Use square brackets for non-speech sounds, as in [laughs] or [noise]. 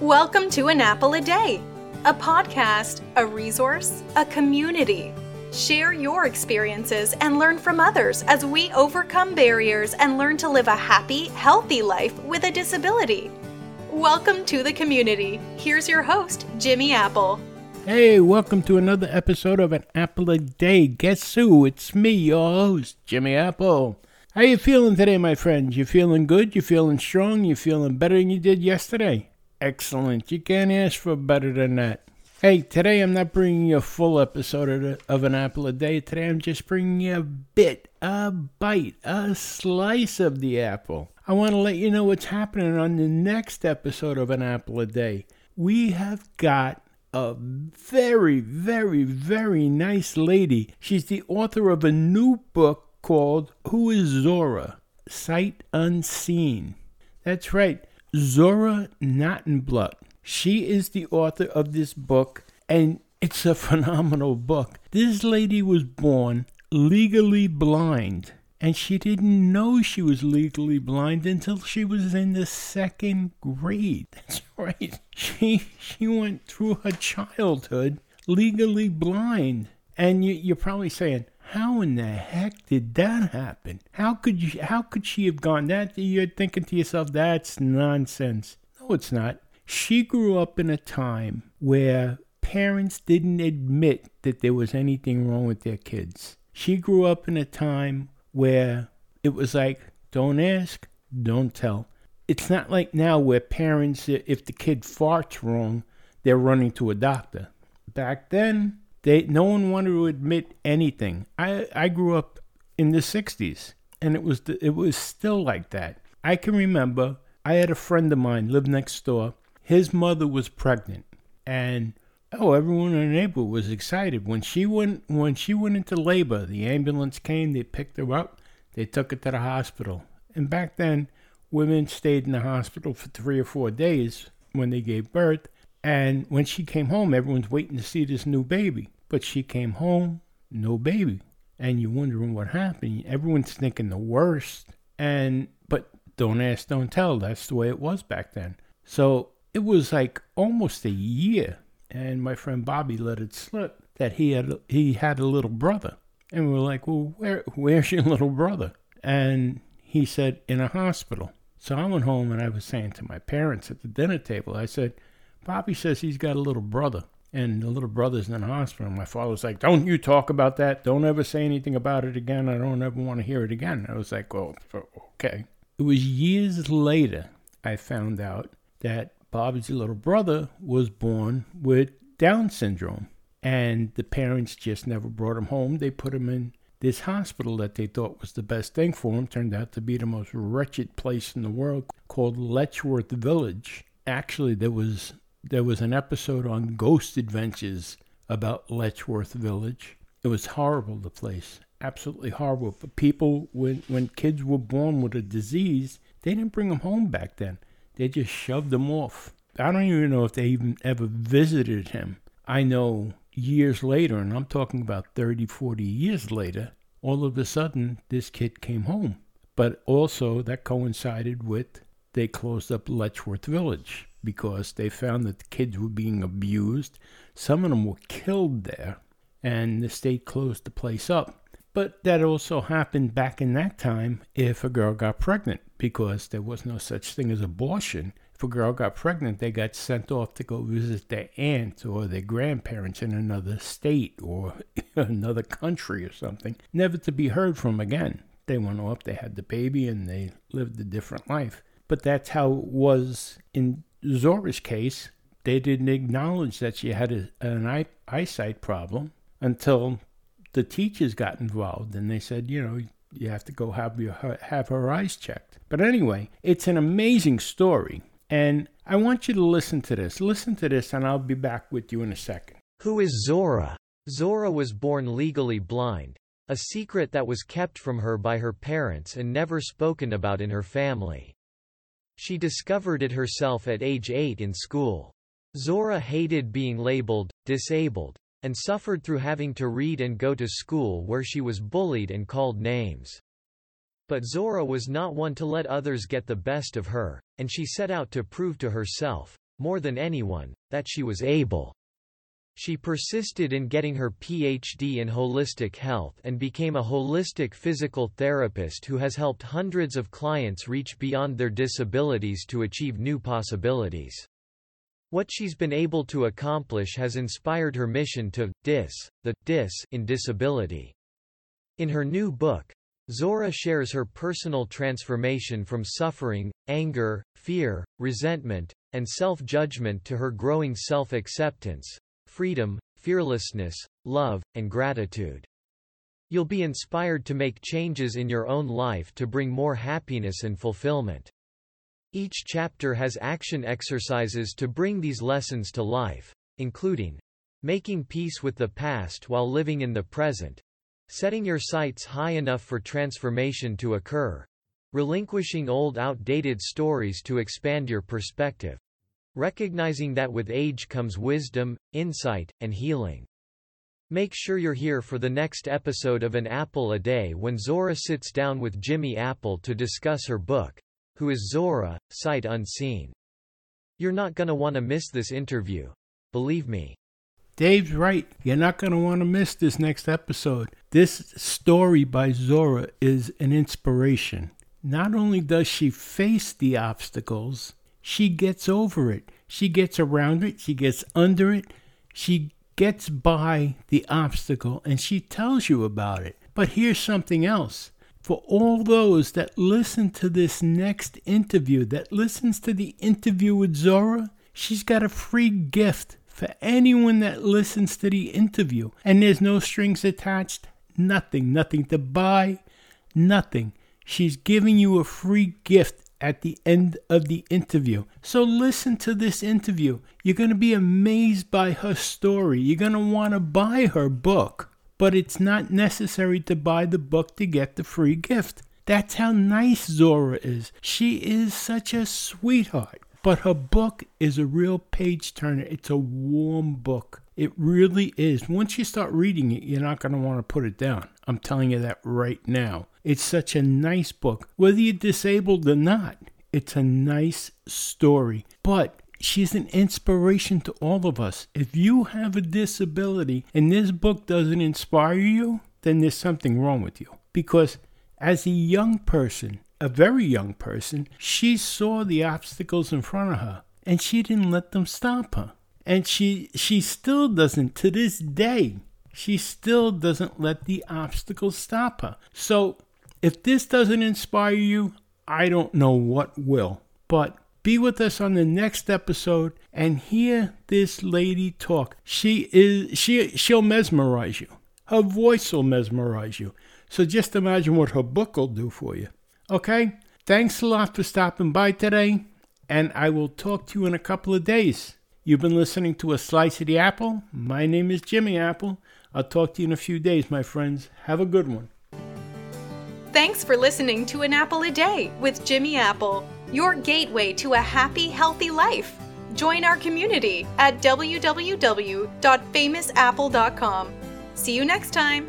Welcome to An Apple a Day, a podcast, a resource, a community. Share your experiences and learn from others as we overcome barriers and learn to live a happy, healthy life with a disability. Welcome to the community. Here's your host, Jimmy Apple. Hey, welcome to another episode of An Apple a Day. Guess who? It's me, your host, Jimmy Apple. How you feeling today, my friends? You feeling good? You feeling strong? You feeling better than you did yesterday? Excellent. You can't ask for better than that. Hey, today I'm not bringing you a full episode of, of An Apple a Day. Today I'm just bringing you a bit, a bite, a slice of the apple. I want to let you know what's happening on the next episode of An Apple a Day. We have got a very, very, very nice lady. She's the author of a new book called Who is Zora? Sight Unseen. That's right, Zora Natanblut. She is the author of this book, and it's a [laughs] phenomenal book. This lady was born legally blind, and she didn't know she was legally blind until she was in the second grade. [laughs] That's right. She she went through her childhood legally blind. And you, you're probably saying, how in the heck did that happen? How could you? How could she have gone that? You're thinking to yourself, that's nonsense. No, it's not. She grew up in a time where parents didn't admit that there was anything wrong with their kids. She grew up in a time where it was like, don't ask, don't tell. It's not like now where parents, if the kid farts wrong, they're running to a doctor. Back then, they no one wanted to admit anything. I I grew up in the '60s, and it was the, it was still like that. I can remember I had a friend of mine live next door. His mother was pregnant, and oh, everyone in the neighborhood was excited when she went when she went into labor. The ambulance came, they picked her up, they took her to the hospital. And back then, women stayed in the hospital for three or four days when they gave birth. And when she came home, everyone's waiting to see this new baby. But she came home, no baby. And you're wondering what happened. Everyone's thinking the worst. And, but don't ask, don't tell. That's the way it was back then. So it was like almost a year. And my friend Bobby let it slip that he had, he had a little brother. And we were like, well, where, where's your little brother? And he said, in a hospital. So I went home and I was saying to my parents at the dinner table, I said, Bobby says he's got a little brother and the little brother's in the hospital. My father was like, Don't you talk about that. Don't ever say anything about it again. I don't ever want to hear it again. I was like, Well, okay. It was years later I found out that Bobby's little brother was born with Down syndrome. And the parents just never brought him home. They put him in this hospital that they thought was the best thing for him. Turned out to be the most wretched place in the world called Letchworth Village. Actually, there was there was an episode on Ghost Adventures about Letchworth Village. It was horrible, the place. Absolutely horrible. But people, when, when kids were born with a disease, they didn't bring them home back then. They just shoved them off. I don't even know if they even ever visited him. I know years later, and I'm talking about 30, 40 years later, all of a sudden this kid came home. But also that coincided with they closed up Letchworth Village because they found that the kids were being abused. Some of them were killed there, and the state closed the place up. But that also happened back in that time if a girl got pregnant, because there was no such thing as abortion. If a girl got pregnant, they got sent off to go visit their aunt or their grandparents in another state or [laughs] another country or something, never to be heard from again. They went off, they had the baby, and they lived a different life. But that's how it was in Zora's case, they didn't acknowledge that she had a, an eye, eyesight problem until the teachers got involved and they said, you know, you have to go have your have her eyes checked. But anyway, it's an amazing story, and I want you to listen to this. Listen to this, and I'll be back with you in a second. Who is Zora? Zora was born legally blind, a secret that was kept from her by her parents and never spoken about in her family. She discovered it herself at age 8 in school. Zora hated being labeled, disabled, and suffered through having to read and go to school where she was bullied and called names. But Zora was not one to let others get the best of her, and she set out to prove to herself, more than anyone, that she was able. She persisted in getting her PhD in holistic health and became a holistic physical therapist who has helped hundreds of clients reach beyond their disabilities to achieve new possibilities. What she's been able to accomplish has inspired her mission to dis the dis in disability. In her new book, Zora shares her personal transformation from suffering, anger, fear, resentment, and self-judgment to her growing self-acceptance, freedom, fearlessness, love, and gratitude. You'll be inspired to make changes in your own life to bring more happiness and fulfillment. Each chapter has action exercises to bring these lessons to life, including making peace with the past while living in the present, setting your sights high enough for transformation to occur, relinquishing old outdated stories to expand your perspective, recognizing that with age comes wisdom, insight, and healing. Make sure you're here for the next episode of An Apple a Day when Zora sits down with Jimmy Apple to discuss her book, who is Zora, sight unseen. You're not gonna want to miss this interview. Believe me. Dave's right. You're not want to miss this next episode. This story by Zora is an inspiration. Not only does she face the obstacles, she gets over it. She gets around it. She gets under it. She gets by the obstacle and she tells you about it. But here's something else for all those that listen to this next interview, that listens to the interview with Zora, she's got a free gift for anyone that listens to the interview. And there's no strings attached, nothing, nothing to buy, nothing. She's giving you a free gift at the end of the interview. So listen to this interview. You're going to be amazed by her story. You're going to want to buy her book but it's not necessary to buy the book to get the free gift. That's how nice Zora is. She is such a sweetheart. But her book is a real page turner. It's a warm book. It really is. Once you start reading it, you're not going to want to put it down. I'm telling you that right now. It's such a nice book. Whether you're disabled or not, it's a nice story. But she's an inspiration to all of us. If you have a disability and this book doesn't inspire you, then there's something wrong with you. Because as a young person, a very young person, she saw the obstacles in front of her and she didn't let them stop her. And she she still doesn't to this day. She still doesn't let the obstacles stop her. So, if this doesn't inspire you, I don't know what will. But be with us on the next episode and hear this lady talk. She is she she'll mesmerize you. Her voice will mesmerize you. So just imagine what her book will do for you. Okay? Thanks a lot for stopping by today, and I will talk to you in a couple of days. You've been listening to A Slice of the Apple. My name is Jimmy Apple. I'll talk to you in a few days, my friends. Have a good one. Thanks for listening to An Apple a Day with Jimmy Apple your gateway to a happy, healthy life. Join our community at www.famousapple.com. See you next time.